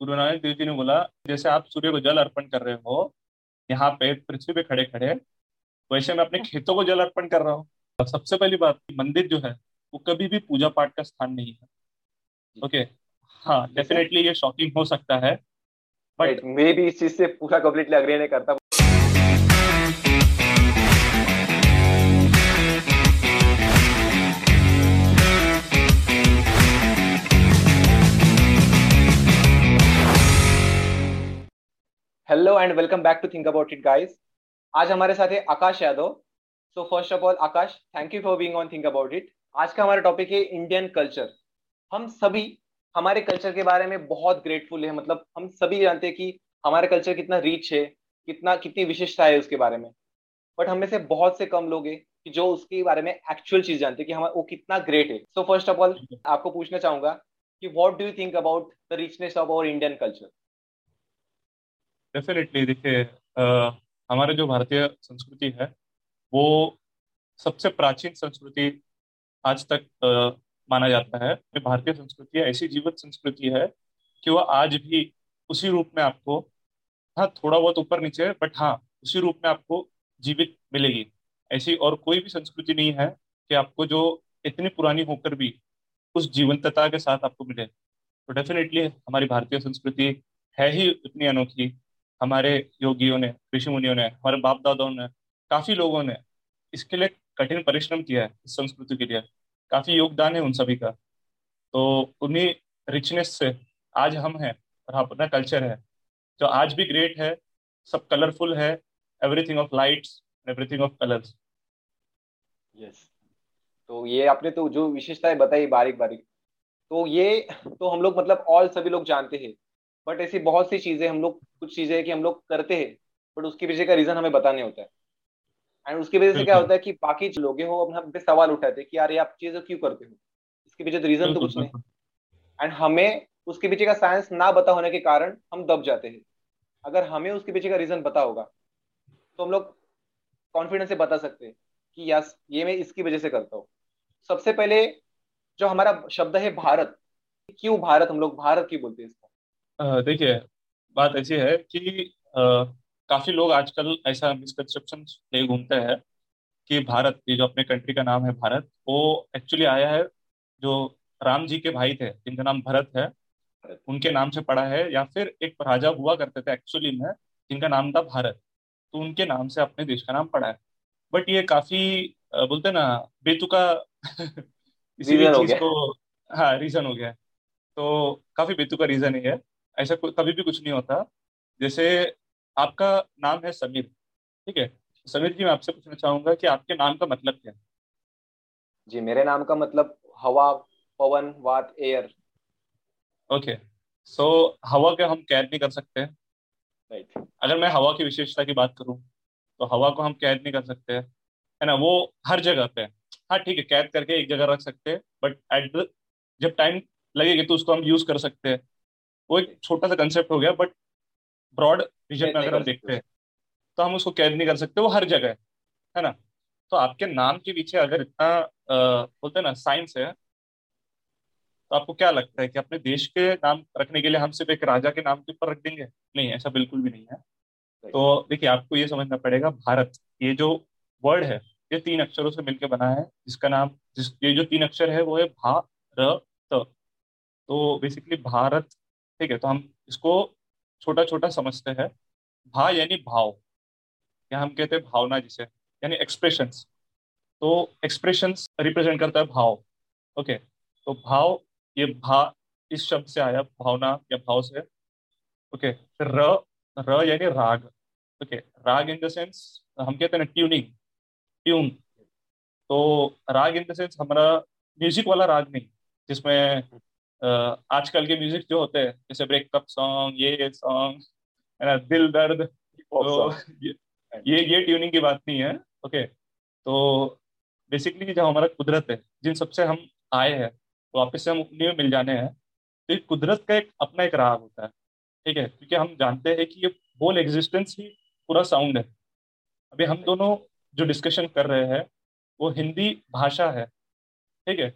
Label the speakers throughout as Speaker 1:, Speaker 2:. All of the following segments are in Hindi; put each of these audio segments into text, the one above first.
Speaker 1: गुरु नानक देव जी ने बोला जैसे आप सूर्य को जल अर्पण कर रहे हो यहाँ पे पृथ्वी पे खड़े खड़े वैसे मैं अपने खेतों को जल अर्पण कर रहा हूँ। और सबसे पहली बात मंदिर जो है वो कभी भी पूजा पाठ का स्थान नहीं है। ओके? okay. हाँ डेफिनेटली ये शॉकिंग हो सकता है
Speaker 2: बट मे भी इस चीज़ से पूरा कंप्लीटली अग्री नहीं करता hello and welcome back to think about it guys आज हमारे साथ है Akash Yadav. So first of all Akash thank you for being on think about it आज का हमारा टॉपिक है इंडियन कल्चर हम सभी हमारे कल्चर के बारे में बहुत ग्रेटफुल है। मतलब हम सभी जानते हैं कि हमारा कल्चर कितना रिच है कितना कितनी विशिष्टता है उसके बारे में। बट हमें से बहुत से कम लोग हैं कि जो उसके बारे में एक्चुअल चीज़ जानते हैं कि हमारा वो कितना ग्रेट है। सो फ़र्स्ट ऑफ़ ऑल आपको पूछना चाहूँगा कि what do you think about the richness of our Indian culture
Speaker 1: definitely देखिए हमारे जो भारतीय संस्कृति है वो सबसे प्राचीन संस्कृति आज तक आ, माना जाता है। भारतीय संस्कृति ऐसी जीवित संस्कृति है कि वह आज भी उसी रूप में आपको हाँ थोड़ा बहुत ऊपर नीचे बट हाँ उसी रूप में आपको जीवित मिलेगी। ऐसी और कोई भी संस्कृति नहीं है कि आपको जो इतनी पुरानी होकर भी उस जीवंतता के साथ आपको मिले। तो डेफिनेटली हमारी भारतीय संस्कृति है ही इतनी अनोखी। हमारे योगियों ने, ऋषि मुनियों ने, हमारे बाप दादाओं ने, काफ़ी लोगों ने इसके लिए कठिन परिश्रम किया है इस संस्कृति के लिए। काफ़ी योगदान है उन सभी का। तो उन्हीं रिचनेस से आज हम हैं और अपना कल्चर है। जो आज भी ग्रेट है, सब कलरफुल है everything of lights everything of colours
Speaker 2: yes तो ये आपने तो जो विशेषताएँ बताई बारीक बारीक तो ये तो हम लोग मतलब ऑल सभी लोग जानते हैं। बट ऐसी बहुत सी चीज़ें हम लोग कुछ चीज़ें कि हम लोग करते हैं बट उसके पीछे का रीजन हमें बताने होता है। एंड उसकी वजह से क्या होता है कि बाकी लोग हैं हम पे सवाल उठाते हैं कि यार ये आप चीज़ें क्यों करते हो? इसके पीछे तो रीजन तो कुछ नहीं। एंड हमें उसके पीछे का साइंस ना बता होने के कारण हम दब जाते हैं। अगर हमें उसके पीछे का रीजन पता होगा तो हम लोग कॉन्फिडेंस से बता सकते हैं कि यस ये मैं इसकी वजह से करता हूँ। सबसे पहले जो हमारा शब्द है भारत क्यों भारत हम लोग भारत क्यों बोलते हैं
Speaker 1: देखिए बात ऐसी है कि आ, काफ़ी लोग आजकल ऐसा मिसकंसेप्शन ले घूमते हैं कि भारत ये जो अपने कंट्री का नाम है भारत वो एक्चुअली आया है जो राम जी के भाई थे जिनका नाम भरत है उनके नाम से पड़ा है या फिर एक राजा हुआ करते थे एक्चुअली में जिनका नाम था भारत। तो उनके नाम से अपने देश का नाम पड़ा है। बट ये काफ़ी बोलते ना बेतुका इसी चीज़ को हाँ रीजन हो गया तो काफ़ी बेतुका रीजन ही है। ऐसा कभी भी कुछ नहीं होता। जैसे आपका नाम है समीर ठीक है? समीर जी मैं आपसे पूछना चाहूँगा कि आपके नाम का मतलब क्या है?
Speaker 2: जी मेरे नाम का मतलब हवा पवन वात एयर।
Speaker 1: ओके सो हवा के हम कैद नहीं कर सकते। राइट अगर मैं हवा की विशेषता की बात करूँ तो हवा को हम कैद नहीं कर सकते है ना? वो हर जगह पे हाँ। ठीक है कैद करके एक जगह रख सकते हैं बट एट जब टाइम लगेगी तो उसको हम यूज़ कर सकते हैं। वो एक छोटा सा कंसेप्ट हो गया बट ब्रॉड विजन में अगर हम देखते हैं तो हम उसको कैद नहीं कर सकते वो हर जगह है है ना? तो आपके नाम के पीछे अगर इतना बोलते हैं ना साइंस है तो आपको क्या लगता है कि अपने देश के नाम रखने के लिए हम सिर्फ़ एक राजा के नाम के ऊपर रख देंगे? नहीं ऐसा बिल्कुल भी नहीं है। तो देखिए आपको ये समझना पड़ेगा भारत ये जो वर्ड है ये तीन अक्षरों से मिलकर बना है जिसका नाम जिस ये जो तीन अक्षर है वो है भा र त। तो बेसिकली भारत ठीक है तो हम इसको छोटा छोटा समझते हैं। भा यानी भाव। या हम कहते हैं? भावना जिसे, यानी एक्सप्रेशंस तो एक्सप्रेशंस रिप्रेजेंट करता है भाव। ओके तो भाव, ये भा इस शब्द से आया, भावना या भाव से। ओके र र यानी राग। ओके, राग इन द सेंस हम कहते हैं ना ट्यूनिंग ट्यून तो राग इन द सेंस हमारा म्यूज़िक वाला राग नहीं, जिसमें आजकल के म्यूज़िक जो होते हैं जैसे ब्रेकअप सॉन्ग ये सॉन्ग है ना दिल दर्द तो ये ये ये ट्यूनिंग की बात नहीं है ओके तो बेसिकली जो हमारा कुदरत है जिन सबसे हम आए हैं तो वापस से हम उन्हीं में मिल जाने हैं तो एक कुदरत का एक अपना एक राग होता है ठीक है? क्योंकि हम जानते हैं कि ये होल एग्जिस्टेंस ही पूरा साउंड है। अभी हम दोनों जो डिस्कशन कर रहे हैं वो हिंदी भाषा है ठीक है?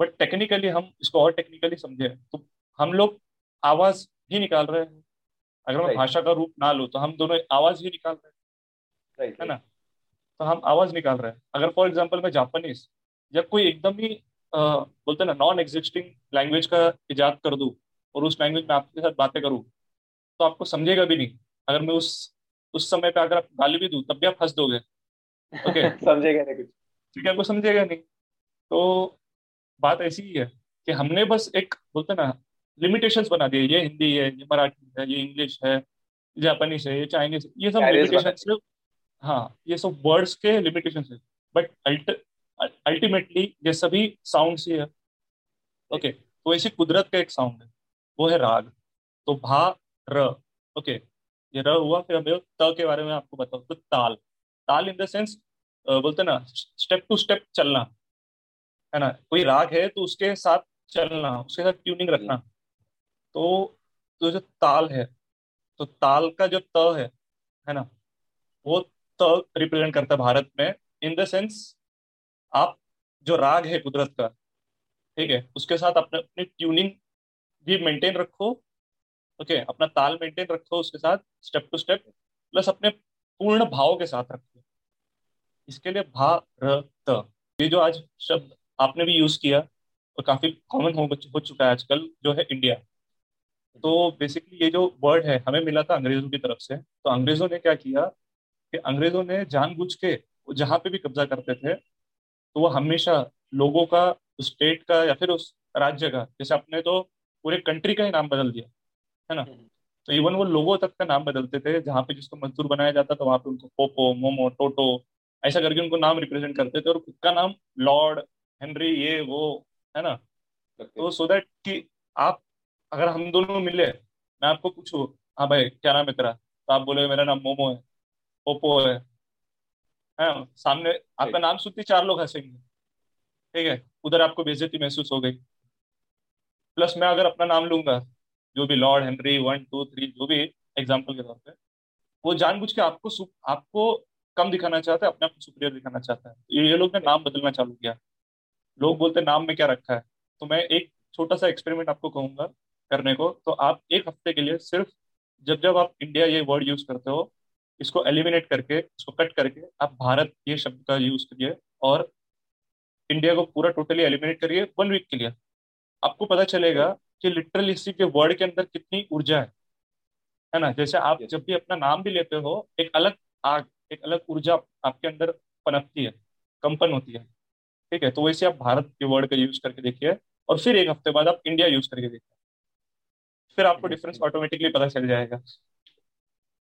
Speaker 1: बट टेक्निकली हम इसको और टेक्निकली समझे तो हम लोग आवाज़ ही निकाल रहे हैं। अगर मैं भाषा का रूप ना लूँ तो हम दोनों आवाज़ ही निकाल रहे हैं। है ना? तो हम आवाज़ निकाल रहे हैं। अगर फॉर एग्ज़ाम्पल मैं जापानीज या कोई एकदम ही बोलते ना नॉन एग्जिस्टिंग लैंग्वेज का इजाद कर दूँ और उस लैंग्वेज में आपके साथ बातें करूँ तो आपको समझेगा भी नहीं। अगर मैं उस उस समय पे अगर आप गाली भी दूँ तब भी आप हंस दोगे। ओके
Speaker 2: समझेगा नहीं कुछ।
Speaker 1: क्योंकि आपको समझेगा नहीं। तो बात ऐसी ही है कि हमने बस एक बोलते ना लिमिटेशंस बना दिए। ये हिंदी है ये मराठी है ये इंग्लिश है जापानीज है ये चाइनीज़ ये सब लिमिटेशन हाँ। ये सब वर्ड्स के लिमिटेशन है। बट अल्टीमेटली ये सभी साउंड्स ही है। ओके तो ऐसी कुदरत का एक साउंड है। वो है राग। तो भा र। ओके ये र हुआ फिर हमें त के बारे में आपको बताओ तो ताल। ताल इन द सेंस बोलते ना स्टेप टू स्टेप चलना। है ना? कोई राग है तो उसके साथ चलना उसके साथ ट्यूनिंग रखना। तो तो जो ताल है तो ताल का जो त है है ना? वो त रिप्रेजेंट करता है भारत में इन द सेंस आप जो राग है कुदरत का ठीक है? उसके साथ अपने अपनी ट्यूनिंग भी मेंटेन रखो ओके okay, अपना ताल मेंटेन रखो उसके साथ स्टेप टू स्टेप प्लस अपने पूर्ण भाव के साथ रखो। इसके लिए भा र त। ये जो आज शब्द आपने भी यूज़ किया और काफ़ी कॉमन हो, हो चुका है आजकल जो है इंडिया तो बेसिकली ये जो वर्ड है हमें मिला था अंग्रेज़ों की तरफ़ से। तो अंग्रेज़ों ने क्या किया कि अंग्रेज़ों ने जानबूझ के जहाँ पे भी कब्जा करते थे तो वो हमेशा लोगों का उस स्टेट का या फिर उस राज्य का जैसे अपने तो पूरे कंट्री का ही नाम बदल दिया है ना? तो इवन वो लोगों तक का नाम बदलते थे जहाँ पे जिसको मजदूर बनाया जाता था वहाँ पे उनको पोपो मोमो टोटो ऐसा करके उनको नाम रिप्रेजेंट करते थे और खुद का नाम लॉर्ड हेनरी ये वो है ना? तो सो दैट कि आप अगर हम दोनों मिले मैं आपको पूछू हाँ भाई क्या नाम है तेरा? तो आप बोले मेरा नाम मोमो है पोपो है। हाँ सामने आपका नाम सुनते चार लोग हंसेंगे। ठीक है? उधर आपको बेजती महसूस हो गई। प्लस मैं अगर अपना नाम लूँगा जो भी lord Henry one two three जो भी एग्ज़ाम्पल के तौर पर वो जानबूझ के आपको आपको कम दिखाना चाहता है अपने आप को सुपीरियर दिखाना चाहता है। ये लोग ने नाम बदलना चालू किया। लोग बोलते नाम में क्या रखा है? तो मैं एक छोटा सा एक्सपेरिमेंट आपको कहूँगा करने को। तो आप एक हफ़्ते के लिए सिर्फ़ जब जब आप इंडिया ये वर्ड यूज़ करते हो इसको एलिमिनेट करके इसको कट करके आप भारत ये शब्द का यूज़ करिए और इंडिया को पूरा टोटली एलिमिनेट करिए वन वीक के लिए। आपको पता चलेगा कि लिटरली इसी के वर्ड के अंदर कितनी ऊर्जा है। है ना? जैसे आप जब भी अपना नाम भी लेते हो एक अलग आग एक अलग ऊर्जा आपके अंदर पनपती है कंपन होती है। ठीक है? तो वैसे आप भारत के वर्ड का यूज़ करके देखिए और फिर एक हफ़्ते बाद आप इंडिया यूज़ करके देखिए। फिर आपको डिफरेंस ऑटोमेटिकली पता चल जाएगा।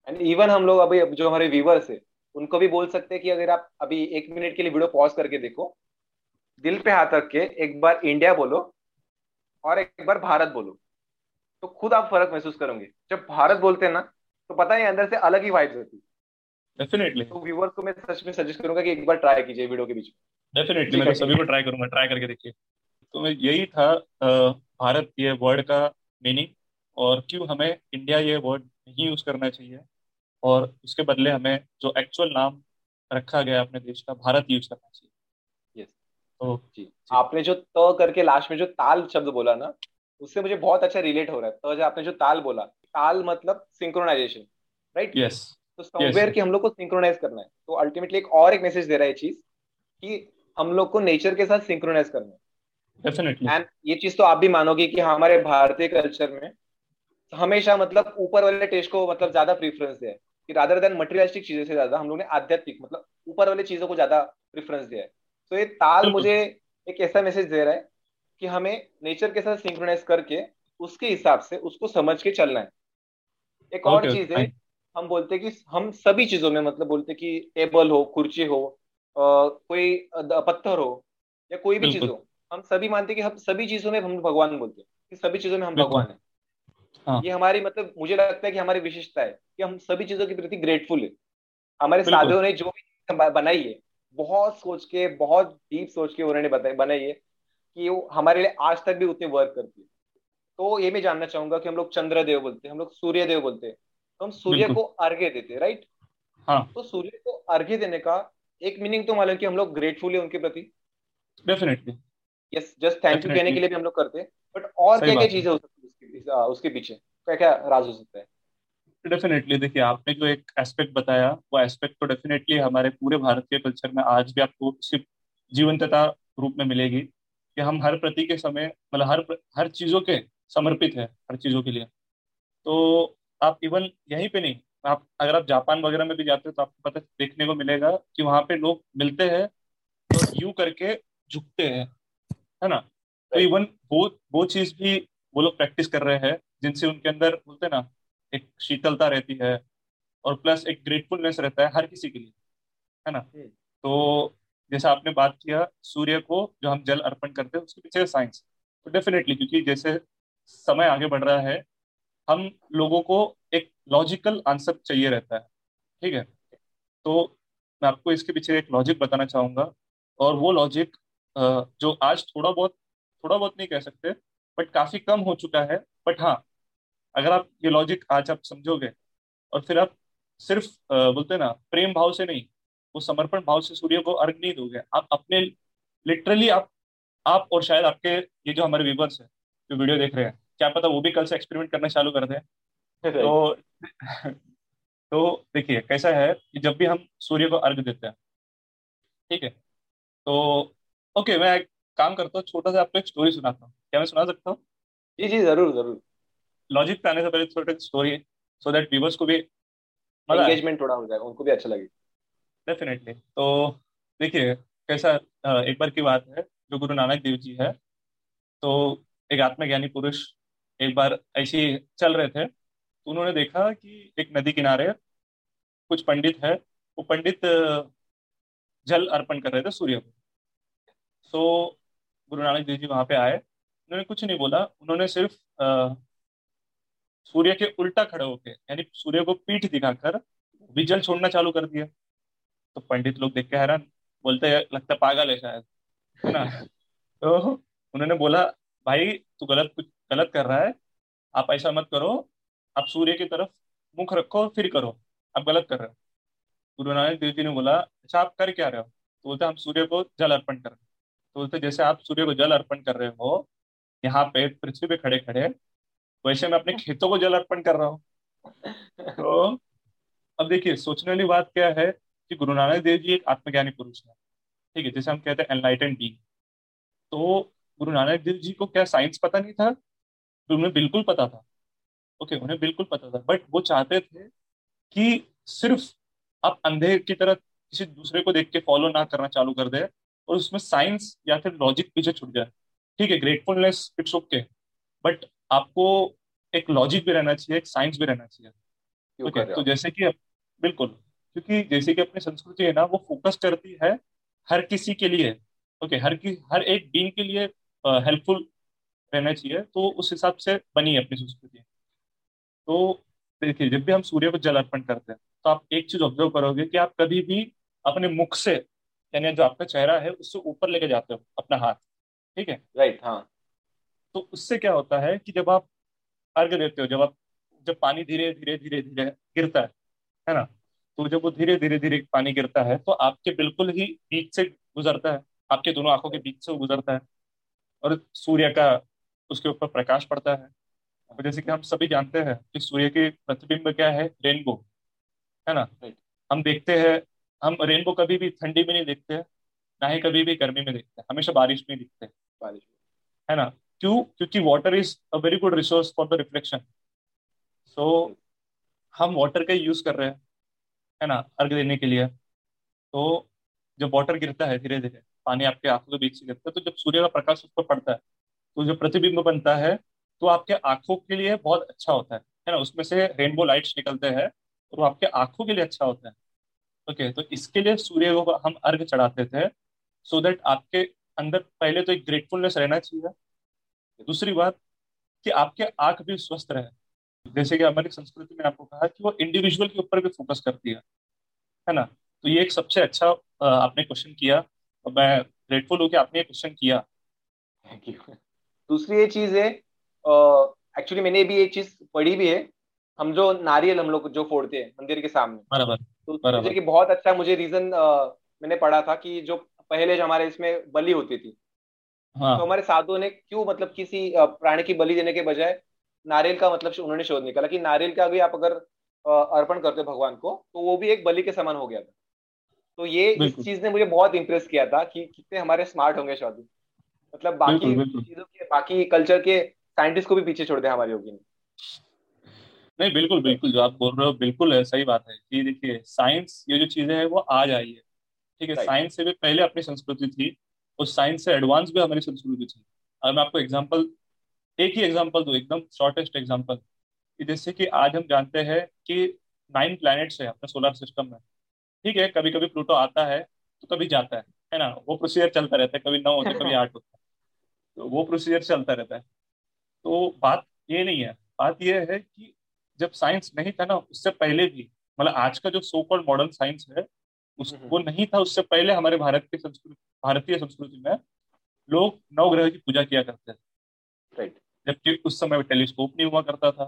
Speaker 2: एंड इवन हम लोग अभी जो हमारे व्यूवर्स है उनको भी बोल सकते हैं कि अगर आप अभी एक मिनट के लिए वीडियो पॉज करके देखो दिल पे हाथ रख के एक बार इंडिया बोलो और एक बार भारत बोलो तो खुद आप फ़र्क महसूस करोगे। जब भारत बोलते हैं ना तो पता है अंदर से अलग ही वाइब्स होती। है
Speaker 1: डेफिनेटली
Speaker 2: तो व्यूवर्स को मैं सच में सजेस्ट करूँगा कि एक बार ट्राई कीजिए वीडियो के बीच में।
Speaker 1: डेफिनेटली मैं तो सभी को ट्राई करूँगा ट्राई करके देखिए। तो मैं यही था भारत ये वर्ड का मीनिंग और क्यों हमें इंडिया ये वर्ड नहीं यूज़ करना चाहिए और उसके बदले हमें जो एक्चुअल नाम रखा गया अपने देश का भारत यूज़ करना चाहिए।
Speaker 2: यस
Speaker 1: तो
Speaker 2: जी आपने जो त करके लास्ट में जो ताल शब्द बोला ना उससे मुझे बहुत अच्छा रिलेट हो रहा है। तो जो आपने जो ताल बोला ताल मतलब सिंक्रोनाइजेशन राइट
Speaker 1: यस
Speaker 2: तो सॉफ्टवेयर की हम लोग को सिंक्रोनाइज करना है। तो अल्टीमेटली एक और एक मैसेज दे रहा है चीज़ कि हम लोग को नेचर के साथ सिंक्रोनाइज करना है।
Speaker 1: डेफिनेटली
Speaker 2: एंड ये चीज़ तो आप भी मानोगे कि हमारे भारतीय कल्चर में हमेशा मतलब ऊपर वाले टेस्ट को मतलब ज़्यादा प्रीफरेंस दिया है। कि रादर देन मटेरियलिस्टिक चीज़ों से ज़्यादा हम लोग ने आध्यात्मिक मतलब ऊपर वाले चीज़ों को ज़्यादा प्रेफरेंस दिया है। तो ये ताल मुझे एक ऐसा मैसेज दे रहा है कि हमें नेचर के साथ सिंक्रोनाइज करके उसके हिसाब से उसको समझ के चलना है। एक और चीज़ है हम बोलते कि हम सभी चीज़ों में मतलब बोलते कि टेबल हो कुर्सी हो कोई पत्थर हो या कोई भी चीज़ हो हम सभी मानते हैं कि हम सभी चीज़ों में हम भगवान बोलते हैं कि सभी चीज़ों में हम। भगवान है।
Speaker 1: हाँ।
Speaker 2: ये हमारी मतलब मुझे लगता है कि हमारी विशेषता है कि हम सभी चीज़ों के प्रति ग्रेटफुल है। हमारे। साधुओं ने जो भी बनाई है बहुत सोच के बहुत डीप सोच के उन्होंने बताई बनाई है कि वो हमारे लिए आज तक भी उतनी वर्क करती है। तो ये मैं जानना चाहूँगा कि हम लोग चंद्रदेव बोलते हैं हम लोग सूर्य देव बोलते हैं। तो हम सूर्य को अर्घ्य देते हैं राइट
Speaker 1: हाँ।
Speaker 2: तो सूर्य को अर्घ्य देने का एक मीनिंग तो मालूम कि हम लोग ग्रेटफुल है उनके प्रति।
Speaker 1: Definitely
Speaker 2: yes just thank you कहने के लिए भी हम लोग करते हैं। बट और क्या क्या चीज़ें हो सकती है उसके, उसके पीछे? क्या क्या राज हो सकता है?
Speaker 1: डेफिनेटली देखिए आपने जो एक एस्पेक्ट बताया वो एस्पेक्ट तो डेफिनेटली हमारे पूरे भारतीय कल्चर में आज भी आपको सिर्फ़ जीवंतता रूप में मिलेगी कि हम हर प्रति के समय मतलब हर हर चीज़ों के समर्पित है हर चीज़ों के लिए। तो आप इवन यहीं पे नहीं आप अगर आप जापान वगैरह में भी जाते हो तो आपको पता देखने को मिलेगा कि वहाँ पे लोग मिलते हैं तो यू करके झुकते हैं है ना? तो इवन वो वो चीज़ भी वो लोग प्रैक्टिस कर रहे हैं जिनसे उनके अंदर बोलते हैं ना एक शीतलता रहती है और प्लस एक ग्रेटफुलनेस रहता है हर किसी के लिए है ना?
Speaker 2: हम्म।
Speaker 1: तो जैसे आपने बात किया सूर्य को जो हम जल अर्पण करते हैं उसके पीछे साइंस तो डेफिनेटली क्योंकि जैसे समय आगे बढ़ रहा है हम लोगों को लॉजिकल आंसर चाहिए रहता है। ठीक है? तो मैं आपको इसके पीछे एक लॉजिक बताना चाहूँगा और वो लॉजिक जो आज थोड़ा बहुत थोड़ा बहुत नहीं कह सकते बट काफ़ी कम हो चुका है। बट हाँ अगर आप ये लॉजिक आज आप समझोगे और फिर आप सिर्फ़ बोलते ना, प्रेम भाव से नहीं, वो समर्पण भाव से सूर्य को अर्घ नहीं दोगे। आप अपने लिटरली आप आप और शायद आपके, ये जो हमारे व्यूवर्स है, जो वीडियो देख रहे हैं, क्या पता वो भी कल से एक्सपेरिमेंट करना चालू कर दें। तो तो देखिए कैसा है कि जब भी हम सूर्य को अर्घ देते हैं ठीक है? तो ओके मैं एक काम करता हूँ छोटा सा आपको एक स्टोरी सुनाता हूँ। क्या मैं सुना सकता हूँ?
Speaker 2: जी जी ज़रूर ज़रूर।
Speaker 1: लॉजिक पे आने से पहले थोड़ा स्टोरी सो दैट व्यूवर्स को भी
Speaker 2: एंगेजमेंट थोड़ा हो जाएगा उनको भी अच्छा लगेगा
Speaker 1: डेफिनेटली तो देखिए कैसा एक बार की बात है जो गुरु नानक देव जी है तो एक आत्मज्ञानी पुरुष एक बार ऐसे चल रहे थे तो उन्होंने देखा कि एक नदी किनारे कुछ पंडित है, वो पंडित जल अर्पण कर रहे थे सूर्य को। सो, गुरु नानक देव जी वहाँ पे आए। उन्होंने कुछ नहीं बोला। उन्होंने सिर्फ़ सूर्य के उल्टा खड़े होके, यानी सूर्य को पीठ दिखाकर भी जल छोड़ना चालू कर दिया। तो पंडित लोग देख के हैरान, बोलते हैं, लगता पागल है शायद, है ना? तो उन्होंने बोला, भाई, तू गलत कुछ, गलत कर रहा है। आप ऐसा मत करो आप सूर्य की तरफ़ मुख रखो फिर करो। आप गलत कर रहे हो। गुरु नानक देव जी ने बोला अच्छा आप कर क्या रहे हो? तो बोलते हम सूर्य को जल अर्पण कर रहे हैं। तो बोलते जैसे आप सूर्य को जल अर्पण कर रहे हो यहाँ पे पृथ्वी पे खड़े खड़े वैसे मैं अपने खेतों को जल अर्पण कर रहा हूँ। तो अब देखिए सोचने वाली बात क्या है कि गुरु नानक देव जी एक आत्मज्ञानी पुरुष है। ठीक है जैसे हम कहते हैं एनलाइटन बींग तो गुरु नानक देव जी को क्या साइंस पता नहीं था? तो उन्हें बिल्कुल पता था। ओके उन्हें बिल्कुल पता था। बट वो चाहते थे कि सिर्फ़ आप अंधे की तरह किसी दूसरे को देख के फॉलो ना करना चालू कर दे और उसमें साइंस या फिर लॉजिक पीछे छुट जाए। ठीक है ग्रेटफुलनेस इट्स ओके बट आपको एक लॉजिक भी रहना चाहिए एक साइंस भी रहना चाहिए। ओके okay, तो जैसे कि बिल्कुल क्योंकि जैसे कि अपनी संस्कृति है ना वो फोकस करती है हर किसी के लिए। ओके okay, हर की हर एक बीन के लिए हेल्पफुल रहना चाहिए तो उस हिसाब से बनी है अपनी संस्कृति। तो देखिए जब भी हम सूर्य को जल अर्पण करते हैं तो आप एक चीज़ ऑब्ज़र्व करोगे कि आप कभी भी अपने मुख से यानी जो आपका चेहरा है उससे ऊपर लेके जाते हो अपना हाथ। ठीक है?
Speaker 2: राइट हाँ।
Speaker 1: तो उससे क्या होता है कि जब आप अर्घ देते हो जब आप जब पानी धीरे धीरे धीरे धीरे गिरता है है ना? तो जब वो धीरे धीरे धीरे पानी गिरता है तो आपके बिल्कुल ही बीच से गुजरता है। आपके दोनों आँखों के बीच से वो गुजरता है और सूर्य का उसके ऊपर प्रकाश पड़ता है। तो जैसे कि हम सभी जानते हैं कि सूर्य के प्रतिबिंब क्या है? रेनबो है ना? हम देखते हैं हम रेनबो कभी भी ठंडी में नहीं देखते हैं ना ही कभी भी गर्मी में देखते हैं हमेशा बारिश में दिखते हैं।
Speaker 2: बारिश
Speaker 1: है ना? क्यों? क्योंकि water is a very good resource for the reflection so हम वाटर का यूज़ कर रहे हैं है ना अर्घ देने के लिए। तो जब वाटर गिरता है धीरे धीरे पानी आपके आँखों के बीच से गिरता है तो जब सूर्य का प्रकाश उस पर पड़ता है तो जो प्रतिबिंब बनता है तो आपके आँखों के लिए बहुत अच्छा होता है है ना? उसमें से रेनबो लाइट्स निकलते हैं वो आपके आँखों के लिए अच्छा होता है। ओके तो इसके लिए सूर्य को हम अर्घ चढ़ाते थे सो so दैट आपके अंदर पहले तो एक ग्रेटफुलनेस रहना चाहिए, दूसरी बात कि आपके आँख भी स्वस्थ रहे। जैसे कि हमारी संस्कृति में आपको कहा कि वो इंडिविजुअल के ऊपर भी फोकस करती है है ना? तो ये एक सबसे अच्छा आपने क्वेश्चन किया और मैं ग्रेटफुल हूँ कि आपने ये क्वेश्चन किया।
Speaker 2: थैंक यू दूसरी ये चीज़ है एक्चुअली मैंने भी एक चीज़ पढ़ी भी है। हम जो नारियल हम लोग जो फोड़ते हैं मंदिर के सामने।
Speaker 1: बराबर
Speaker 2: तो मुझे कि बहुत अच्छा मुझे रीजन मैंने पढ़ा था कि जो पहले जो हमारे इसमें बलि होती थी। हाँ. तो हमारे साधुओं ने क्यों मतलब किसी प्राणी की बलि देने के बजाय नारियल का मतलब उन्होंने शोध निकाला कि नारियल का भी आप अगर अर्पण करते हो भगवान को तो वो भी एक बलि के समान हो गया था। तो ये इस चीज़ ने मुझे बहुत इंप्रेस किया था कि कितने हमारे स्मार्ट होंगे शौदी मतलब बाकी चीज़ों के बाकी कल्चर के साइंटिस्ट को भी पीछे छोड़ दे हमारे योगी ने।
Speaker 1: नहीं बिल्कुल बिल्कुल जो आप बोल रहे हो बिल्कुल है सही बात है कि देखिए साइंस ये जो चीज़ें हैं वो आज आई है। ठीक है साइंस से भी पहले अपनी संस्कृति थी उस साइंस से एडवांस भी हमारी संस्कृति थी। अगर मैं आपको एग्ज़ाम्पल एक ही एग्ज़ाम्पल दू एकदम शॉर्टेस्ट एग्ज़ाम्पल जैसे कि आज हम जानते हैं कि नाइन प्लैनेट्स है अपने सोलर सिस्टम में। ठीक है कभी कभी प्लूटो आता है तो कभी जाता है है ना? वो प्रोसीजर चलता रहता है कभी नौ होता है कभी आठ होता है। तो वो प्रोसीजर चलता रहता है। तो बात ये नहीं है। बात यह है कि जब साइंस नहीं था ना उससे पहले भी मतलब आज का जो सो कॉल्ड मॉडर्न साइंस है उस। वो नहीं था उससे पहले हमारे भारत की संस्कृति भारतीय संस्कृति में लोग नवग्रह की पूजा किया करते थे। राइट जबकि उस समय टेलीस्कोप नहीं हुआ करता था।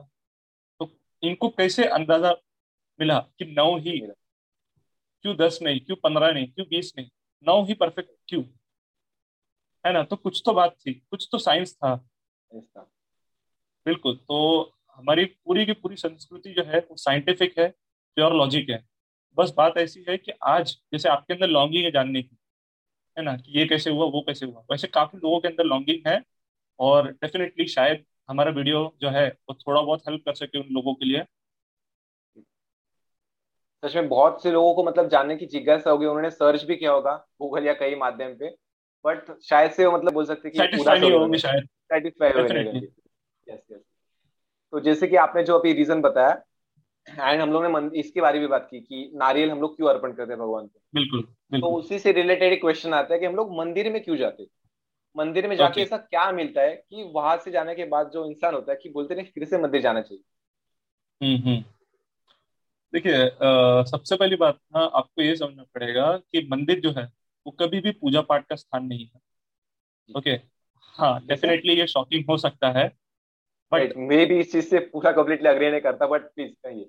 Speaker 1: तो इनको कैसे अंदाज़ा मिला कि नौ ही क्यों दस नहीं क्यों पंद्रह नहीं क्यों बीस नहीं? नौ ही परफेक्ट क्यों? है ना? तो कुछ तो बात थी कुछ तो साइंस था। बिल्कुल तो हमारी पूरी की पूरी संस्कृति जो है वो साइंटिफिक है प्योर लॉजिक है। बस बात ऐसी है कि आज जैसे आपके अंदर लॉन्गिंग है जानने की है ना कि ये कैसे हुआ वो कैसे हुआ। वैसे काफ़ी लोगों के अंदर लॉन्गिंग है और डेफिनेटली शायद हमारा वीडियो जो है वो थोड़ा बहुत हेल्प कर सके उन लोगों के लिए।
Speaker 2: सच में बहुत से लोगों को मतलब जानने की जिज्ञासा होगी उन्होंने सर्च भी किया होगा गूगल या कई माध्यम पे बट शायद से वो मतलब बोल सकते कि पूरा शायद। यस यस तो जैसे कि आपने जो अभी रीजन बताया एंड हम लोग ने इसके बारे में बात की कि नारियल हम लोग क्यों अर्पण करते हैं भगवान को?
Speaker 1: बिल्कुल,
Speaker 2: बिल्कुल। तो उसी से रिलेटेड एक क्वेश्चन आता है कि हम लोग मंदिर में क्यों जाते मंदिर में जाके ऐसा क्या मिलता है कि वहाँ से जाने के बाद जो इंसान होता है कि बोलते नहीं फिर से मंदिर जाना चाहिए?
Speaker 1: हम्म, हम्म। देखिए सबसे पहली बात ना आपको ये समझना पड़ेगा कि मंदिर जो है वो कभी भी पूजा पाठ का स्थान नहीं है। ओके हाँ डेफिनेटली ये शॉकिंग हो सकता है
Speaker 2: बट मैं भी इस चीज़ से पूरा कम्प्लीटली अग्री नहीं करता बट प्लीज़ कहिए।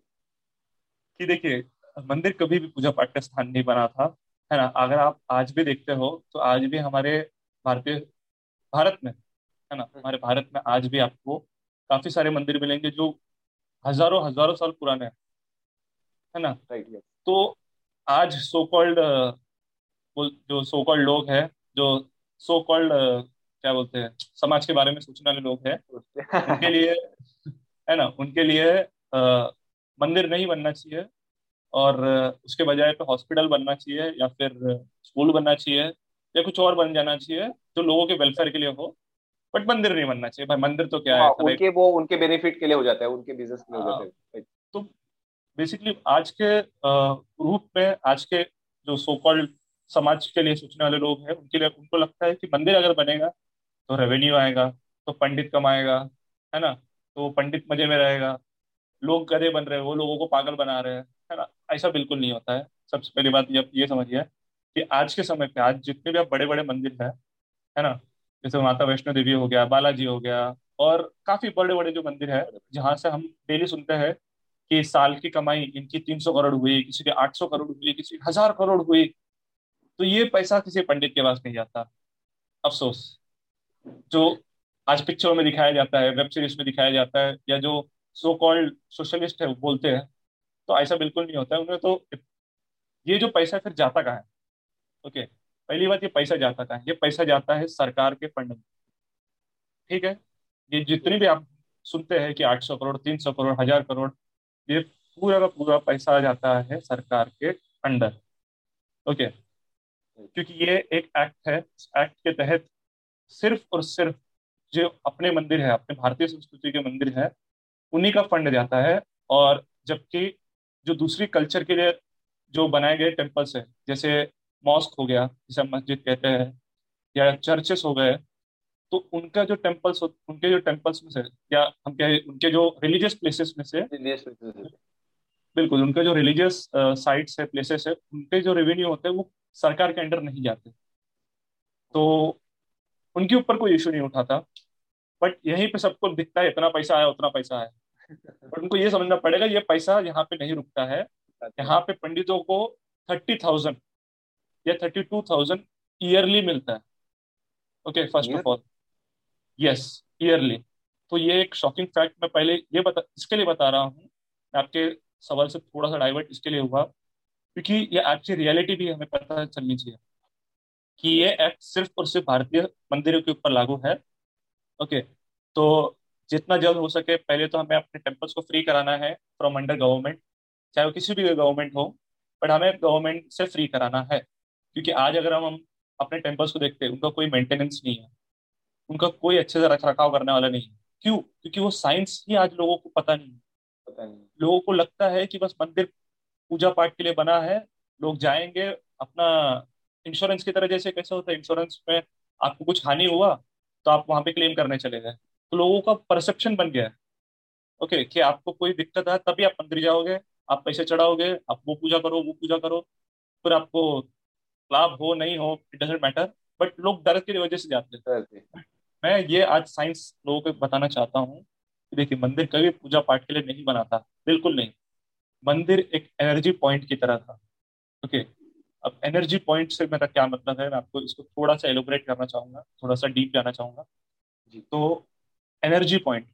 Speaker 1: कि देखिए मंदिर कभी भी पूजा पाठ का स्थान नहीं बना था है ना? अगर आप आज भी देखते हो तो आज भी हमारे भारतीय भारत में है ना? हमारे भारत में आज भी आपको काफ़ी सारे मंदिर मिलेंगे जो हज़ारों हज़ारों साल पुराने हैं है ना? तो आज सो कॉल्ड जो सो कॉल्ड लोग हैं जो सो कॉल्ड क्या बोलते हैं समाज के बारे में सोचने वाले लोग हैं उनके लिए है ना उनके लिए आ, मंदिर नहीं बनना चाहिए और उसके बजाय पे हॉस्पिटल बनना चाहिए या फिर स्कूल बनना चाहिए या कुछ और बन जाना चाहिए जो लोगों के वेलफेयर के लिए हो बट मंदिर नहीं बनना चाहिए। भाई मंदिर तो क्या है हाँ,
Speaker 2: उनके वो उनके बेनिफिट के लिए हो जाता है उनके बिज़नेस के लिए हो जाता है
Speaker 1: तो बेसिकली आज के रूप में आज के जो सो कॉल्ड समाज के लिए सोचने वाले लोग हैं उनके लिए उनको लगता है कि मंदिर अगर बनेगा तो रेवेन्यू आएगा तो पंडित कमाएगा, है ना? तो पंडित मज़े में रहेगा। लोग गधे बन रहे हैं, वो लोगों को पागल बना रहे हैं, है ना? ऐसा बिल्कुल नहीं होता है। सबसे पहली बात ये ये समझिए कि आज के समय पे, आज जितने भी आप बड़े बड़े मंदिर है है ना? जैसे माता वैष्णो देवी हो गया, बालाजी हो गया, और काफ़ी बड़े बड़े जो मंदिर है, जहाँ से हम डेली सुनते हैं कि साल की कमाई इनकी तीन सौ करोड़ हुई, किसी की आठ सौ करोड़ हुई, किसी की हज़ार करोड़ हुई। तो ये पैसा किसी पंडित के पास नहीं जाता। अफसोस। जो आज पिक्चरों में दिखाया जाता है वेब सीरीज़ में दिखाया जाता है, या जो सो कॉल्ड सोशलिस्ट है, वो बोलते हैं तो ऐसा बिल्कुल नहीं होता है। उन्हें तो ये जो पैसा फिर जाता कहाँ है? ओके पहली बात, ये पैसा जाता कहाँ है? ये पैसा जाता है सरकार के फंड में। ठीक है? ये जितनी भी आप सुनते हैं कि 800 करोड़ 300 करोड़, हज़ार करोड़, ये पूरा का पूरा पैसा जाता है सरकार के अंडर ओके क्योंकि ये एक एक्ट है। एक्ट के तहत सिर्फ़ और सिर्फ़ जो अपने मंदिर है अपने भारतीय संस्कृति के मंदिर है उन्हीं का फंड जाता है। और जबकि जो दूसरी कल्चर के लिए जो बनाए गए टेम्पल्स है जैसे मॉस्क हो गया जिसे मस्जिद कहते हैं या चर्चेस हो गए तो उनका जो टेम्पल्स उनके जो टेम्पल्स में से या हम कहें उनके जो रिलीजियस प्लेसेस में से बिल्कुल उनके जो रिलीजियस साइट्स है प्लेसेस है उनके जो रेवेन्यू होते हैं वो सरकार के अंडर नहीं जाते। तो उनके ऊपर कोई इशू नहीं उठाता। बट यहीं पे सबको दिखता है इतना पैसा आया उतना पैसा आया। बट उनको ये समझना पड़ेगा ये पैसा यहाँ पे नहीं रुकता है। यहाँ पे पंडितों को थर्टी थाउज़ेंड या थर्टी टू थाउज़ेंड ईयरली मिलता है। Okay first of all yes yearly तो ये एक शॉकिंग फैक्ट मैं पहले ये बता इसके लिए बता रहा हूँ। आपके सवाल से थोड़ा सा डाइवर्ट इसके लिए हुआ। क्योंकि ये आपकी रियलिटी भी हमें पता चलनी चाहिए। कि ये एक्ट सिर्फ़ और सिर्फ़ भारतीय मंदिरों के ऊपर लागू है। ओके तो जितना जल्द हो सके पहले तो हमें अपने टेम्पल्स को फ्री कराना है फ्रॉम अंडर गवर्नमेंट चाहे वो किसी भी गवर्नमेंट हो बट हमें गवर्नमेंट से फ्री कराना है। क्योंकि आज अगर हम अपने टेम्पल्स को देखते हैं उनका कोई मेंटेनेंस नहीं है। उनका कोई अच्छे से रख रखाव करने वाला नहीं है। क्यों? क्योंकि वो साइंस ही आज लोगों को पता नहीं
Speaker 2: पता नहीं
Speaker 1: लोगों को लगता है कि बस मंदिर पूजा पाठ के लिए बना है लोग जाएँगे अपना इंश्योरेंस की तरह जैसे कैसे होता है इंश्योरेंस में आपको कुछ हानि हुआ तो आप वहाँ पे क्लेम करने चले गए। तो लोगों का परसेप्शन बन गया है। ओके कि आपको कोई दिक्कत है तभी आप मंदिर जाओगे आप पैसे चढ़ाओगे आप वो पूजा करो वो पूजा करो फिर आपको लाभ हो नहीं हो इट डजेंट मैटर बट लोग डर की वजह से जाते हैं। मैं ये आज साइंस लोगों को बताना चाहता हूँ कि देखिए मंदिर कभी पूजा पाठ के लिए नहीं बना था बिल्कुल नहीं। मंदिर एक एनर्जी पॉइंट की तरह था। ओके अब एनर्जी पॉइंट से मेरा क्या मतलब है? मैं आपको इसको थोड़ा सा एलोबरेट करना चाहूँगा थोड़ा सा डीप जाना चाहूँगा। जी। तो एनर्जी पॉइंट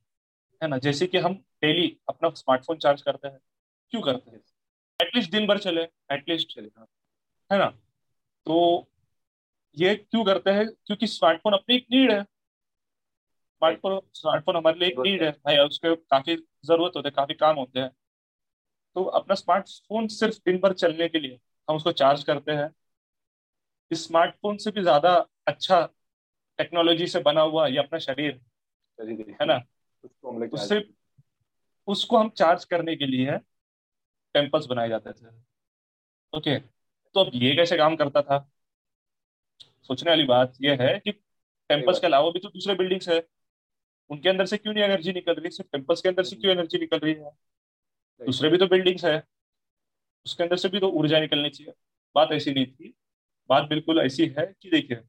Speaker 1: है ना? जैसे कि हम डेली अपना स्मार्टफ़ोन चार्ज करते हैं क्यों करते हैं? एटलीस्ट दिन भर चले एटलीस्ट चले हाँ। है ना? तो ये क्यों करते हैं? क्योंकि स्मार्टफ़ोन अपनी एक नीड है। स्मार्टफ़ोन स्मार्टफ़ोन हमारे लिए एक नीड है। भाई उसके काफ़ी ज़रूरत होते हैं काफ़ी काम होते हैं। तो अपना स्मार्टफ़ोन सिर्फ़ दिन भर चलने के लिए हम उसको चार्ज करते हैं। इस स्मार्टफ़ोन से भी ज़्यादा अच्छा टेक्नोलॉजी से बना हुआ ये अपना शरीर है ना? उससे उसको हम चार्ज करने के लिए टेम्पल्स बनाए जाते थे। ओके तो अब ये कैसे काम करता था? सोचने वाली बात यह है कि टेम्पल्स के अलावा भी तो दूसरे बिल्डिंग्स है। उनके अंदर से क्यों नहीं एनर्जी निकल रही? सिर्फ़ टेम्पल्स के अंदर से क्यों एनर्जी निकल रही है? दूसरे भी तो बिल्डिंग्स है। उसके अंदर से भी तो ऊर्जा निकलनी चाहिए। बात ऐसी नहीं थी। बात बिल्कुल ऐसी है कि देखिए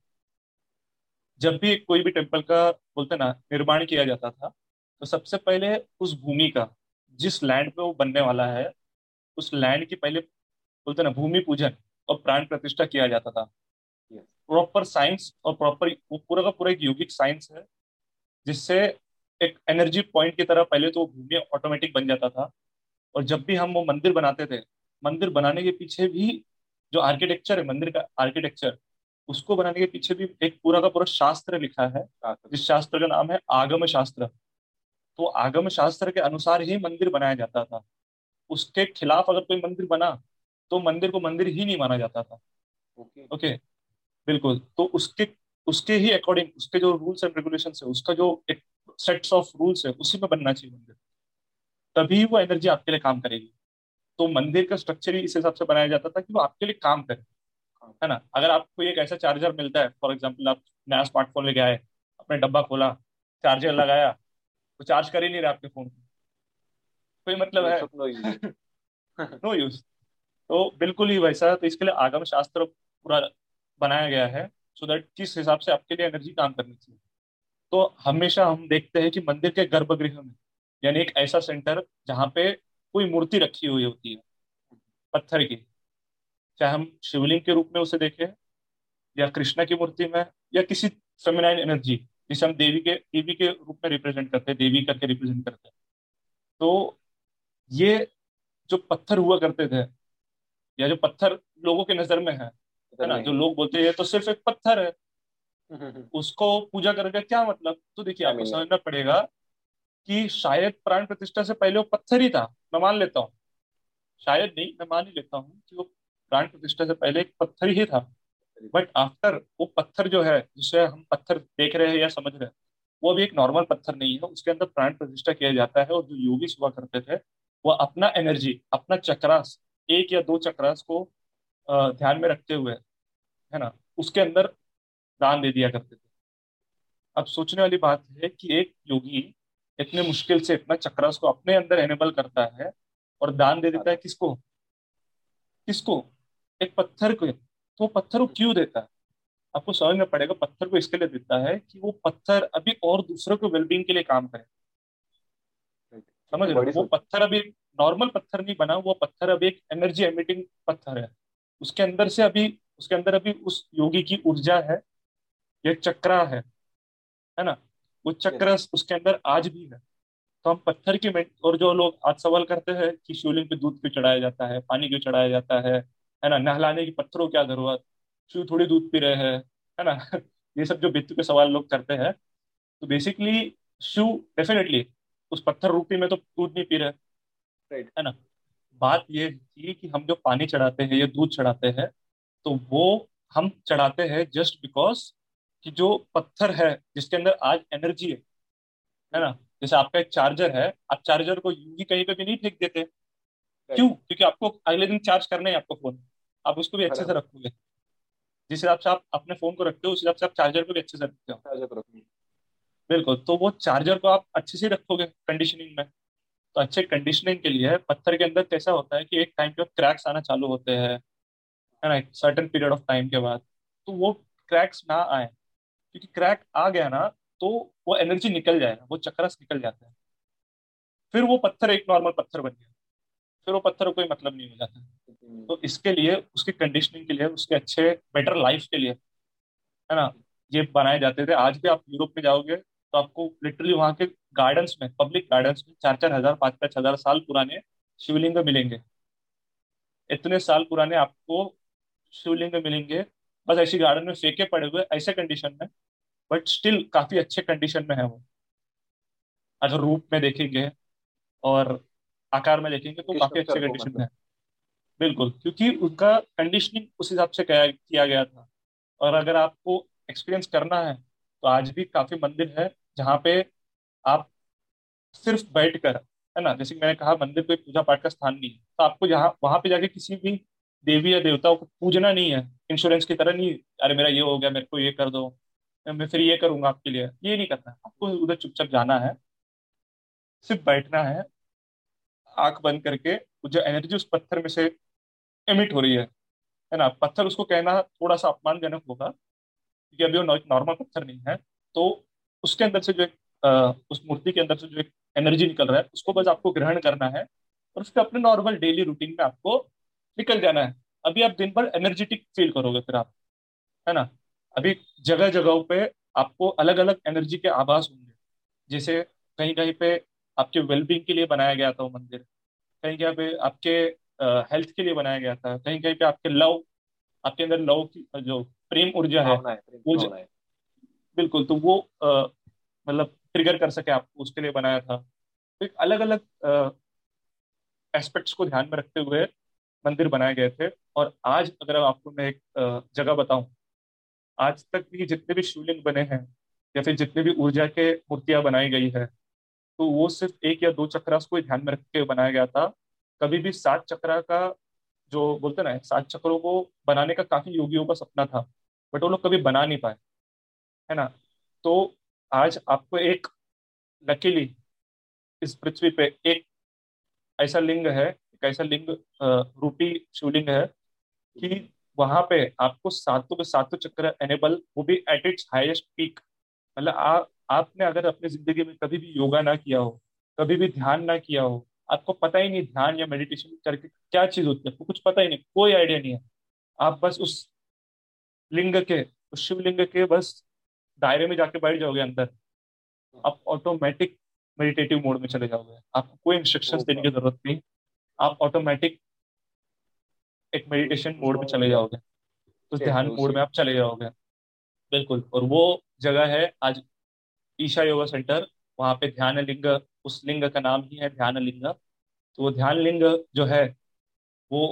Speaker 1: जब भी कोई भी टेंपल का बोलते ना निर्माण किया जाता था तो सबसे पहले उस भूमि का जिस लैंड पे वो बनने वाला है उस लैंड की पहले बोलते ना भूमि पूजन और प्राण प्रतिष्ठा किया जाता था। प्रॉपर साइंस और प्रॉपर वो पूरा का पूरा एक योगिक साइंस है जिससे एक एनर्जी पॉइंट की तरह पहले तो भूमि ऑटोमेटिक बन जाता था। और जब भी हम वो मंदिर बनाते थे मंदिर बनाने के पीछे भी जो आर्किटेक्चर है मंदिर का आर्किटेक्चर उसको बनाने के पीछे भी एक पूरा का पूरा शास्त्र लिखा है। जिस शास्त्र का नाम है आगम शास्त्र। तो आगम शास्त्र के अनुसार ही मंदिर बनाया जाता था। उसके खिलाफ अगर कोई मंदिर बना तो मंदिर को मंदिर ही नहीं माना जाता था। ओके। ओके? बिल्कुल। तो उसके उसके ही अकॉर्डिंग उसके जो रूल्स एंड रेगुलेशन है उसका जो एक सेट्स ऑफ़ रूल्स है उसी में बनना चाहिए मंदिर। तभी वो एनर्जी आपके लिए काम करेगी। तो मंदिर का स्ट्रक्चर ही इस हिसाब से बनाया जाता था कि वो आपके लिए काम करे। है ना? अगर आपको एक ऐसा चार्जर मिलता है फॉर एग्ज़ाम्पल आप नया स्मार्टफ़ोन लेके आए अपने डब्बा खोला चार्जर लगाया तो चार्ज कर ही नहीं रहा आपके फ़ोन कोई मतलब है? No use. तो बिल्कुल ही वैसा तो इसके लिए आगम शास्त्र पूरा बनाया गया है सो दैट किस हिसाब से आपके लिए एनर्जी काम करनी चाहिए। तो हमेशा हम देखते हैं कि मंदिर के गर्भगृह में यानी एक ऐसा सेंटर जहाँ पे कोई मूर्ति रखी हुई होती है पत्थर की। चाहे हम शिवलिंग के रूप में उसे देखें या कृष्णा की मूर्ति में या किसी फेमिनाइन एनर्जी जिसे हम देवी के देवी के रूप में रिप्रेजेंट करते हैं देवी करके रिप्रेजेंट करते हैं। तो ये जो पत्थर हुआ करते थे या जो पत्थर लोगों के नज़र में है है ना? जो लोग बोलते हैं तो सिर्फ़ एक पत्थर है। उसको पूजा करके क्या मतलब? तो देखिए आपको समझना पड़ेगा कि शायद प्राण प्रतिष्ठा से पहले वो पत्थर ही था, मैं मान लेता हूँ। शायद नहीं, मैं मान ही लेता हूँ कि वो प्राण प्रतिष्ठा से पहले एक पत्थर ही था। बट आफ्टर वो पत्थर जो है, जिसे हम पत्थर देख रहे हैं या समझ रहे हैं, वो अभी एक नॉर्मल पत्थर नहीं है, उसके अंदर प्राण प्रतिष्ठा किया जाता है और जो योगी हुआ करते थे, वो अपना एनर्जी अपना चक्रास, एक या दो चक्रास को ध्यान में रखते हुए, है ना, उसके अंदर दान दे दिया करते थे। अब सोचने वाली बात है कि एक योगी इतने मुश्किल से इतना चक्रास को अपने अंदर एनेबल करता है और दान दे देता है किसको? किसको? एक पत्थर को। तो पत्थर को क्यों देता है? आपको समझ में पड़ेगा पत्थर को इसके लिए देता है कि वो पत्थर अभी और दूसरों के वेलबींग के लिए काम करे। समझ रहे वो पत्थर अभी नॉर्मल पत्थर नहीं बना वो पत्थर अभी एक एनर्जी एमिटिंग पत्थर है। उसके अंदर से अभी उसके अंदर अभी उस योगी की ऊर्जा है ये चक्रा है है ना? वो चक्र उसके अंदर आज भी है। तो हम पत्थर की और जो लोग आज सवाल करते हैं कि शिवलिंग पे दूध क्यों चढ़ाया जाता है पानी क्यों चढ़ाया जाता है है ना नहलाने की पत्थरों क्या ज़रूरत शिव थोड़ी दूध पी रहे हैं है ना ये सब जो बित्तु के सवाल लोग करते हैं तो बेसिकली शिव डेफिनेटली उस पत्थर रूपी में तो दूध नहीं पी रहे
Speaker 2: राइट
Speaker 1: है ना। बात ये थी कि हम जो पानी चढ़ाते हैं या दूध चढ़ाते हैं तो वो हम चढ़ाते हैं जस्ट बिकॉज़ कि जो पत्थर है जिसके अंदर आज एनर्जी है है ना? जैसे आपका एक चार्जर है आप चार्जर को यूँ ही कहीं पे भी नहीं फेंक देते। क्यों? क्योंकि आपको अगले दिन चार्ज करना है आपको फ़ोन आप उसको भी अच्छे से रखोगे। जिस हिसाब से आप अपने फ़ोन को रखते हो उस हिसाब से आप चार्जर को भी अच्छे से रखते हो। चार्जर बिल्कुल। तो वो चार्जर को आप अच्छे से रखोगे कंडीशनिंग में। तो अच्छे कंडीशनिंग के लिए पत्थर के अंदर कैसा होता है कि एक टाइम के बाद क्रैक्स आना चालू होते हैं है ना? सर्टन पीरियड ऑफ़ टाइम के बाद। तो वो क्रैक्स ना आए। क्योंकि क्रैक आ गया ना तो वो एनर्जी निकल जाएगा वो चक्रस निकल जाता है। फिर वो पत्थर एक नॉर्मल पत्थर बन गया। फिर वो पत्थर कोई मतलब नहीं हो जाता तो इसके लिए, उसकी कंडीशनिंग के लिए, उसके अच्छे बेटर लाइफ के लिए, है ना, ये बनाए जाते थे। आज भी आप यूरोप में जाओगे तो आपको लिटरली वहाँ के गार्डन्स में पब्लिक गार्डन्स में चार चार हज़ार पाँच पाँच हज़ार साल पुराने शिवलिंग मिलेंगे। इतने साल पुराने आपको शिवलिंग मिलेंगे। बस ऐसी गार्डन में फेंके पड़े हुए, ऐसे कंडीशन में बट स्टिल काफ़ी अच्छे कंडीशन में है वो। अगर रूप में देखेंगे और आकार में देखेंगे तो काफ़ी अच्छे कंडीशन में है? बिल्कुल क्योंकि उनका कंडीशनिंग उस हिसाब से किया गया था। और अगर आपको एक्सपीरियंस करना है तो आज भी काफ़ी मंदिर है जहाँ पे आप सिर्फ़ बैठ कर है ना जैसे मैंने कहा मंदिर कोई पूजा पाठ का स्थान नहीं है। तो आपको जहाँ वहाँ पे जाके किसी भी देवी या देवताओं को पूजना नहीं है। इंश्योरेंस की तरह नहीं अरे मेरा ये हो गया मेरे को ये कर दो। मैं फिर ये करूँगा आपके लिए। ये नहीं करना। है आपको उधर चुपचाप जाना है। सिर्फ़ बैठना है। आँख बंद करके जो एनर्जी उस पत्थर में से एमिट हो रही है है ना? पत्थर उसको कहना थोड़ा सा अपमानजनक होगा, क्योंकि अभी वो नॉर्मल पत्थर नहीं है। तो उसके अंदर से जो एक उस मूर्ति के अंदर से जो एक एनर्जी निकल रहा है, उसको बस आपको ग्रहण करना है और उसके अपने नॉर्मल डेली रूटीन में आपको निकल जाना है। अभी आप दिन भर एनर्जेटिक फील करोगे फिर आप, है ना? अभी जगह जगहों पे आपको अलग अलग एनर्जी के आभास होंगे। जैसे कहीं कहीं पे आपके वेलबींग के लिए बनाया गया था वो मंदिर कहीं कहीं पे आपके हेल्थ के लिए बनाया गया था कहीं कहीं पे आपके लव आपके अंदर लव की जो प्रेम ऊर्जा है है वो बिल्कुल तो वो मतलब ट्रिगर कर सके आपको उसके लिए बनाया था। तो एक अलग अलग एस्पेक्ट्स को ध्यान में रखते हुए मंदिर बनाए गए थे। और आज अगर आपको मैं एक जगह बताऊँ आज तक भी जितने भी शिवलिंग बने हैं, या फिर जितने भी ऊर्जा के मूर्तियाँ बनाई गई है तो वो सिर्फ़ एक या दो चक्रास को ध्यान में रख के बनाया गया था। कभी भी सात चक्रा का जो बोलते ना, सात चक्रों को बनाने का काफ़ी योगियों का सपना था, बट वो लोग कभी बना नहीं पाए, है ना? तो आज आपको एक लकीली इस पृथ्वी पे एक ऐसा लिंग है, एक ऐसा लिंग रूपी शिवलिंग है कि वहाँ पे आपको सातों के सातों चक्र एनेबल वो भी एट इट्स हाईएस्ट पीक मतलब आपने अगर अपनी ज़िंदगी में कभी भी योगा ना किया हो कभी भी ध्यान ना किया हो आपको पता ही नहीं ध्यान या मेडिटेशन करके क्या चीज़ होती है आपको कुछ पता ही नहीं कोई आइडिया नहीं है। आप बस उस लिंग के उस शिवलिंग के बस दायरे में जाके बैठ जाओगे अंदर। आप ऑटोमेटिक मेडिटेटिव मोड में चले जाओगे। आपको कोई इंस्ट्रक्शंस देने की ज़रूरत नहीं। आप ऑटोमेटिक एक मेडिटेशन मोड में चले जाओगे। तो ध्यान मोड में आप चले जाओगे। बिल्कुल और वो जगह है आज ईशा योगा सेंटर वहाँ पे ध्यान लिंग उस लिंग का नाम ही है ध्यान लिंग तो वो ध्यान लिंग जो है वो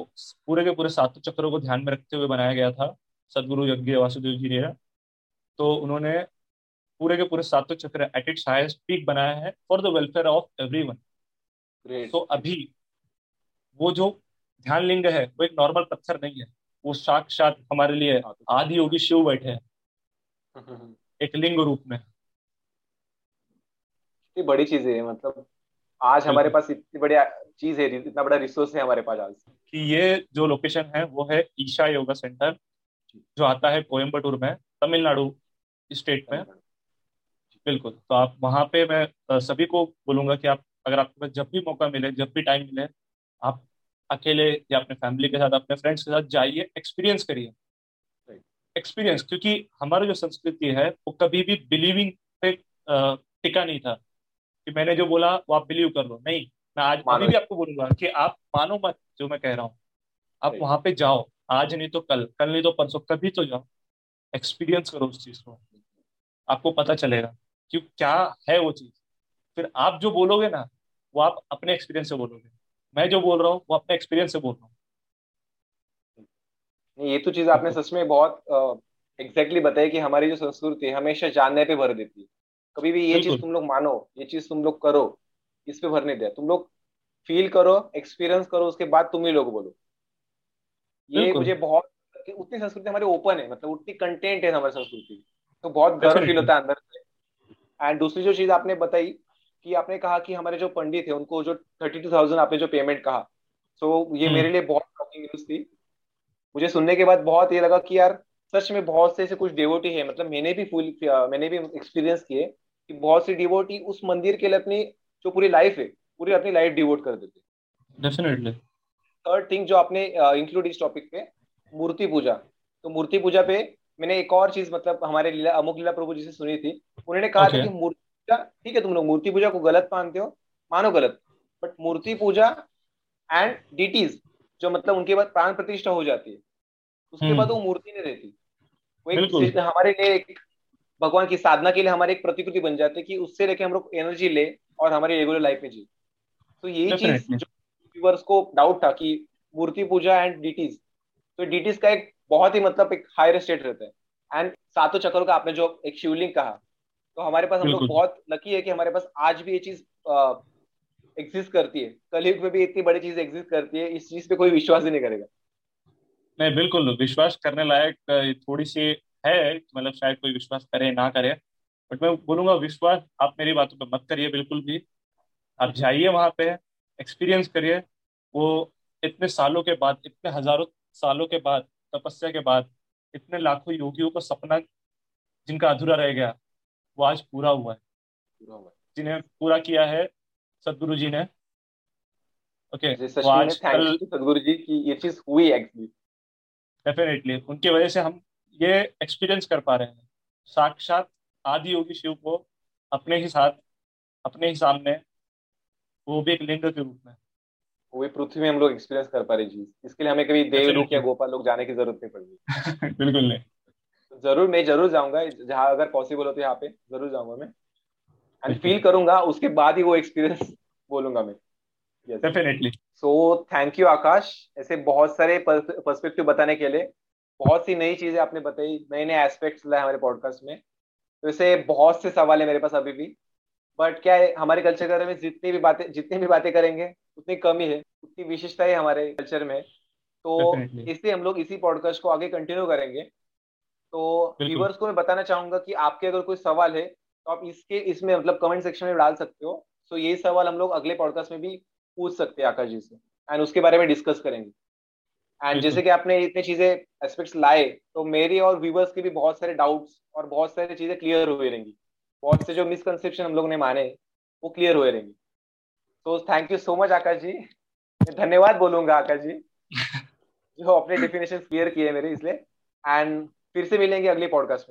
Speaker 1: पूरे के पूरे सातों चक्रों को ध्यान में रखते हुए बनाया गया था सदगुरु यज्ञ वासुदेव जी ने। तो उन्होंने पूरे के पूरे सातों चक्र एट इट्स हाईएस्ट पीक बनाया है for the welfare of everyone तो अभी वो जो ध्यान लिंग है वो एक नॉर्मल पत्थर नहीं है। वो साक्षात हमारे लिए आदि योगी शिव बैठे हैं। एक लिंग रूप में।
Speaker 2: इतनी बड़ी चीज़ है मतलब आज हमारे पास इतनी बड़ी चीज़ है इतना बड़ा रिसोर्स है हमारे पास आज।
Speaker 1: कि ये जो लोकेशन है वो है ईशा योगा सेंटर जो आता है कोयम्बटूर में तमिलनाडु स्टेट में। बिल्कुल। तो आप वहाँ पे मैं सभी को बोलूँगा कि आप अगर आपके पास जब भी मौका मिले जब भी टाइम मिले आप अकेले या अपने फैमिली के साथ अपने फ्रेंड्स के साथ जाइए एक्सपीरियंस करिए। एक्सपीरियंस क्योंकि हमारा जो संस्कृति है वो कभी भी बिलीविंग पे टिका नहीं था। कि मैंने जो बोला वो आप बिलीव कर लो। नहीं मैं आज अभी भी आपको बोलूँगा कि आप मानो मत जो मैं कह रहा हूँ। आप वहाँ पे जाओ। आज नहीं तो कल। कल नहीं तो परसों। कभी तो जाओ। एक्सपीरियंस करो उस चीज़ को। आपको पता चलेगा कि क्या है वो चीज़। फिर आप जो बोलोगे ना वो आप अपने एक्सपीरियंस से बोलोगे। मैं जो बोल रहा हूँ वो अपने एक्सपीरियंस से बोल रहा हूँ।
Speaker 2: ये तो चीज़ आपने सच में बहुत एग्जैक्टली uh, बताई कि हमारी जो संस्कृति है हमेशा जानने पे भर देती है। कभी भी ये चीज़ तुम लोग मानो ये चीज़ तुम लोग करो इस पे भर नहीं दिया तुम लोग फील करो एक्सपीरियंस करो उसके बाद तुम ही लोग बोलो। ये मुझे बहुत उतनी संस्कृति हमारी ओपन है मतलब उतनी कंटेंट है हमारी संस्कृति। तो बहुत गर्व फील होता है अंदर से। एंड दूसरी जो चीज़ आपने बताई कि आपने कहा कि हमारे जो पंडित थे उनको जो थर्टी टू थाउज़ेंड आपने जो पेमेंट कहा। सो so, ये हम्म। मेरे लिए बहुत शॉकिंग न्यूज़ थी। मुझे सुनने के बाद बहुत ये लगा कि यार सच में बहुत से ऐसे कुछ डिवोटी है। मतलब मैंने भी फुल मैंने भी एक्सपीरियंस किए कि बहुत सी डिवोटी उस मंदिर के लिए अपनी जो पूरी लाइफ है पूरी अपनी लाइफ डिवोट कर देते
Speaker 1: डेफिनेटली
Speaker 2: थर्ड थिंग जो आपने इंक्लूड इस टॉपिक पे मूर्ति पूजा। तो मूर्ति पूजा पे मैंने एक और चीज़ मतलब हमारे लीला अमुक लीला प्रभु जी से सुनी थी। उन्होंने कहा okay. था कि मूर्ति पूजा ठीक है तुम लोग मूर्ति पूजा को गलत मानते हो मानो गलत बट मूर्ति पूजा एंड डिटीज जो मतलब उनके बाद प्राण प्रतिष्ठा हो जाती है उसके बाद वो मूर्ति नहीं रहती। वो एक हमारे लिए एक भगवान की साधना के लिए हमारी एक प्रतिकृति बन जाती है कि उससे लेके हम लोग एनर्जी ले और हमारी रेगुलर लाइफ में जी। तो यही चीज़ जो व्यूवर्स को डाउट था कि मूर्ति पूजा एंड डिटीज तो डिटीज का एक बहुत ही मतलब एक हायर स्टेट रहता है। एंड सातों चक्रों का आपने जो एक शिवलिंग कहा तो हमारे पास हम लोग बहुत लकी है कि हमारे पास आज भी ये चीज़ एग्जिस्ट करती है। कलयुग में भी इतनी बड़ी चीज़ एग्जिस्ट करती है इस चीज़ पे कोई विश्वास ही नहीं करेगा।
Speaker 1: नहीं बिल्कुल विश्वास करने लायक थोड़ी सी है मतलब शायद कोई विश्वास करे ना करे। बट मैं बोलूँगा विश्वास आप मेरी बातों पे मत करिए बिल्कुल भी। आप जाइए वहाँ पे एक्सपीरियंस करिए। वो इतने सालों के बाद इतने हज़ारों सालों के बाद तपस्या के बाद इतने लाखों योगियों का सपना जिनका अधूरा रह गया वो आज पूरा हुआ है। पूरा हुआ जिन्हें पूरा किया है सदगुरु जी ने।
Speaker 2: ओके okay, आज कल सदगुरु जी की ये चीज़ हुई एक्चुअली
Speaker 1: डेफिनेटली उनकी वजह से हम ये एक्सपीरियंस कर पा रहे हैं। साक्षात आदि योगी शिव को अपने ही साथ अपने ही सामने वो भी एक लिंग के रूप में।
Speaker 2: वो पृथ्वी में हम लोग एक्सपीरियंस कर पा रहे जी। इसके लिए हमें कभी देव लोग या गोपाल लोग जाने की ज़रूरत नहीं
Speaker 1: पड़ेगी। बिल्कुल नहीं।
Speaker 2: ज़रूर मैं ज़रूर जाऊँगा। जहाँ अगर पॉसिबल हो तो यहाँ पे ज़रूर जाऊँगा मैं। एंड फील करूँगा उसके बाद ही वो एक्सपीरियंस बोलूँगा मैं।
Speaker 1: Definitely
Speaker 2: so thank you Akash ऐसे बहुत सारे पर्सपेक्टिव बताने के लिए। बहुत सी नई चीज़ें आपने बताई नए नए एस्पेक्ट्स लाए हमारे पॉडकास्ट में। तो ऐसे बहुत से सवाल है मेरे पास अभी भी। बट क्या है हमारे कल्चर के बारे में जितनी भी बातें जितनी भी बातें करेंगे उतनी कमी है। उतनी विशेषता है हमारे कल्चर में तो इसलिए हम लोग इसी पॉडकास्ट को आगे कंटिन्यू करेंगे। तो व्यूवर्स को मैं बताना चाहूँगा कि आपके अगर कोई सवाल है तो आप इसके इसमें मतलब कमेंट सेक्शन में डाल सकते हो। सो तो ये सवाल हम लोग अगले पॉडकास्ट में भी पूछ सकते हैं आकाश जी से। एंड उसके बारे में डिस्कस करेंगे। एंड जैसे कि आपने इतनी चीज़ें एस्पेक्ट्स लाए तो मेरी और व्यूवर्स के भी बहुत सारे डाउट्स और बहुत सारी चीज़ें क्लियर हुए रहेंगी। बहुत से जो मिसकनसेप्शन हम लोग ने माने वो क्लियर हुए रहेंगे। तो thank you so much Akash ji. धन्यवाद बोलूँगा आकाश जी। जो अपने डेफिनेशन क्लियर किए मेरे इसलिए। एंड फिर से मिलेंगे अगले पॉडकास्ट में।